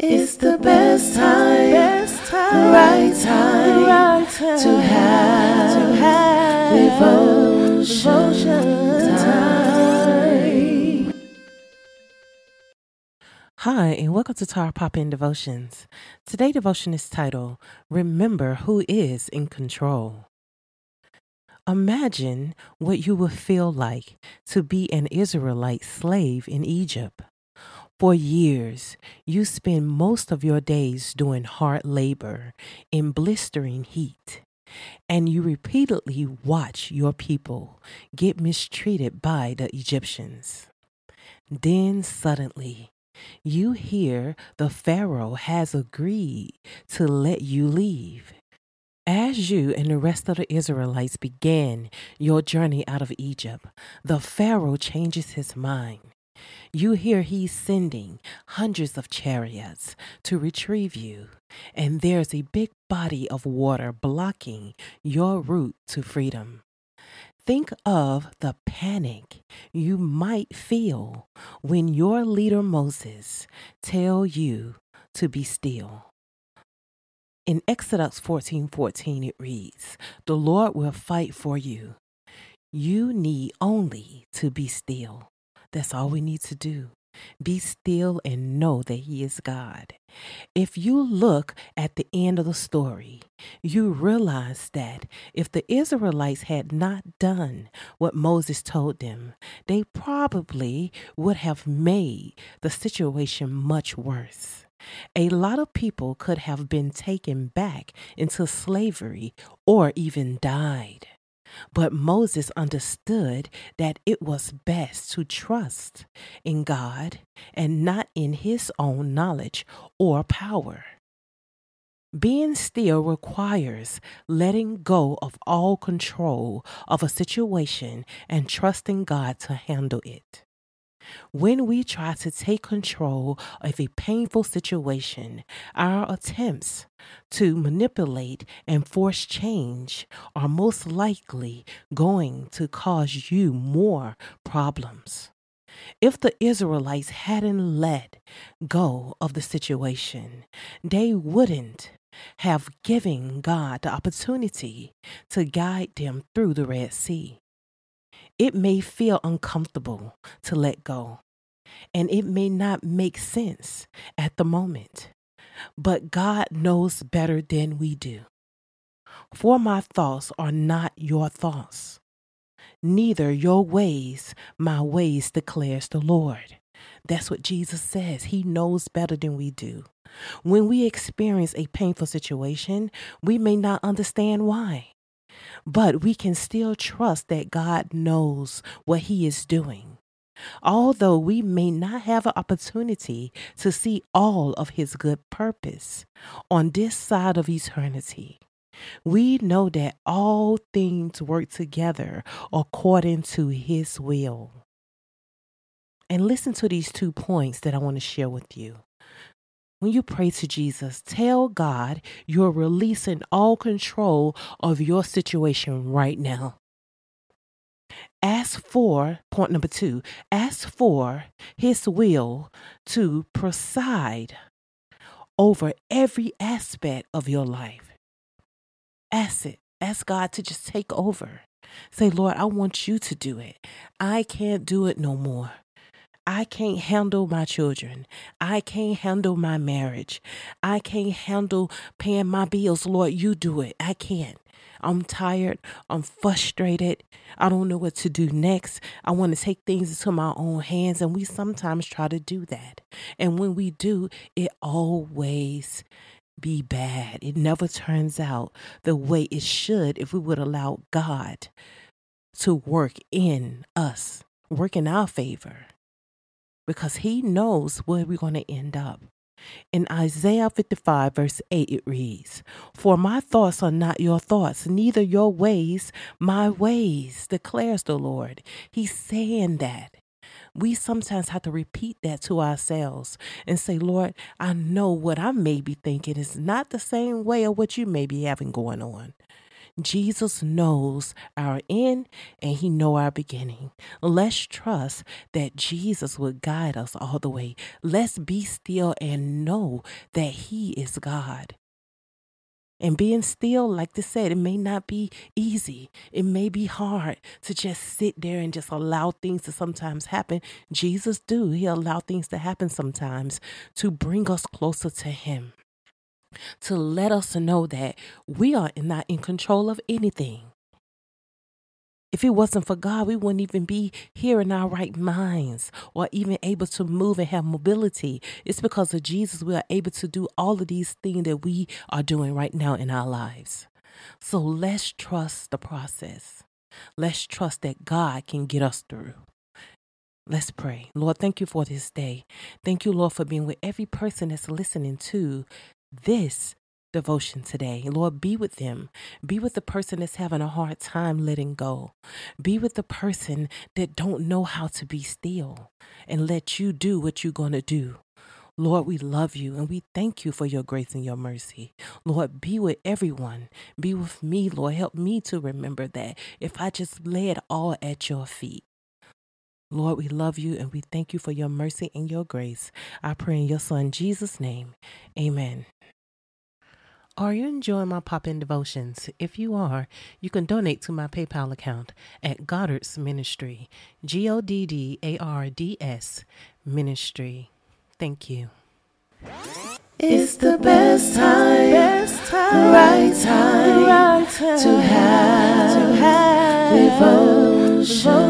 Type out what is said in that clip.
It's the best time, best time, right time, right time to have, to have devotion, devotion time. Hi, and welcome to Tar Pop In Devotions. Today devotion is titled Remember Who Is in Control. Imagine what you would feel like to be an Israelite slave in Egypt. For years, you spend most of your days doing hard labor in blistering heat, and you repeatedly watch your people get mistreated by the Egyptians. Then suddenly, you hear the Pharaoh has agreed to let you leave. As you and the rest of the Israelites began your journey out of Egypt, the Pharaoh changes his mind you hear he's sending hundreds of chariots to retrieve you, and there's a big body of water blocking your route to freedom. Think of the panic you might feel when your leader Moses tell you to be still. In Exodus 14 14, it reads, The Lord will fight for you. You need only to be still. That's all we need to do. Be still and know that He is God. If you look at the end of the story, you realize that if the Israelites had not done what Moses told them, they probably would have made the situation much worse. A lot of people could have been taken back into slavery or even died. But Moses understood that it was best to trust in God and not in his own knowledge or power. Being still requires letting go of all control of a situation and trusting God to handle it. When we try to take control of a painful situation, our attempts to manipulate and force change are most likely going to cause you more problems. If the Israelites hadn't let go of the situation, they wouldn't have given God the opportunity to guide them through the Red Sea. It may feel uncomfortable to let go, and it may not make sense at the moment, but God knows better than we do. For my thoughts are not your thoughts, neither your ways my ways, declares the Lord. That's what Jesus says. He knows better than we do. When we experience a painful situation, we may not understand why but we can still trust that God knows what He is doing. Although we may not have an opportunity to see all of His good purpose on this side of eternity, we know that all things work together according to His will. And listen to these two points that I want to share with you. When you pray to Jesus, tell God you're releasing all control of your situation right now. Ask for, point number two, ask for His will to preside over every aspect of your life. Ask it. Ask God to just take over. Say, Lord, I want you to do it. I can't do it no more. I can't handle my children. I can't handle my marriage. I can't handle paying my bills. Lord, you do it. I can't. I'm tired. I'm frustrated. I don't know what to do next. I want to take things into my own hands. And we sometimes try to do that. And when we do, it always be bad. It never turns out the way it should if we would allow God to work in us, work in our favor because he knows where we're going to end up. In Isaiah 55, verse 8, it reads, For my thoughts are not your thoughts, neither your ways my ways, declares the Lord. He's saying that. We sometimes have to repeat that to ourselves and say, Lord, I know what I may be thinking is not the same way of what you may be having going on. Jesus knows our end and he know our beginning. Let's trust that Jesus will guide us all the way. Let's be still and know that he is God. And being still, like they said, it may not be easy. It may be hard to just sit there and just allow things to sometimes happen. Jesus do. He allow things to happen sometimes to bring us closer to him. To let us know that we are not in control of anything. If it wasn't for God, we wouldn't even be here in our right minds or even able to move and have mobility. It's because of Jesus we are able to do all of these things that we are doing right now in our lives. So let's trust the process. Let's trust that God can get us through. Let's pray. Lord, thank you for this day. Thank you, Lord, for being with every person that's listening to this devotion today. Lord, be with them. Be with the person that's having a hard time letting go. Be with the person that don't know how to be still and let you do what you're going to do. Lord, we love you and we thank you for your grace and your mercy. Lord, be with everyone. Be with me, Lord. Help me to remember that if I just lay it all at your feet. Lord, we love you and we thank you for your mercy and your grace. I pray in your son Jesus' name. Amen. Are you enjoying my pop in devotions? If you are, you can donate to my PayPal account at Goddard's Ministry, G O D D A R D S Ministry. Thank you. It's the best time, best time, right time, right time to have, to have devotion.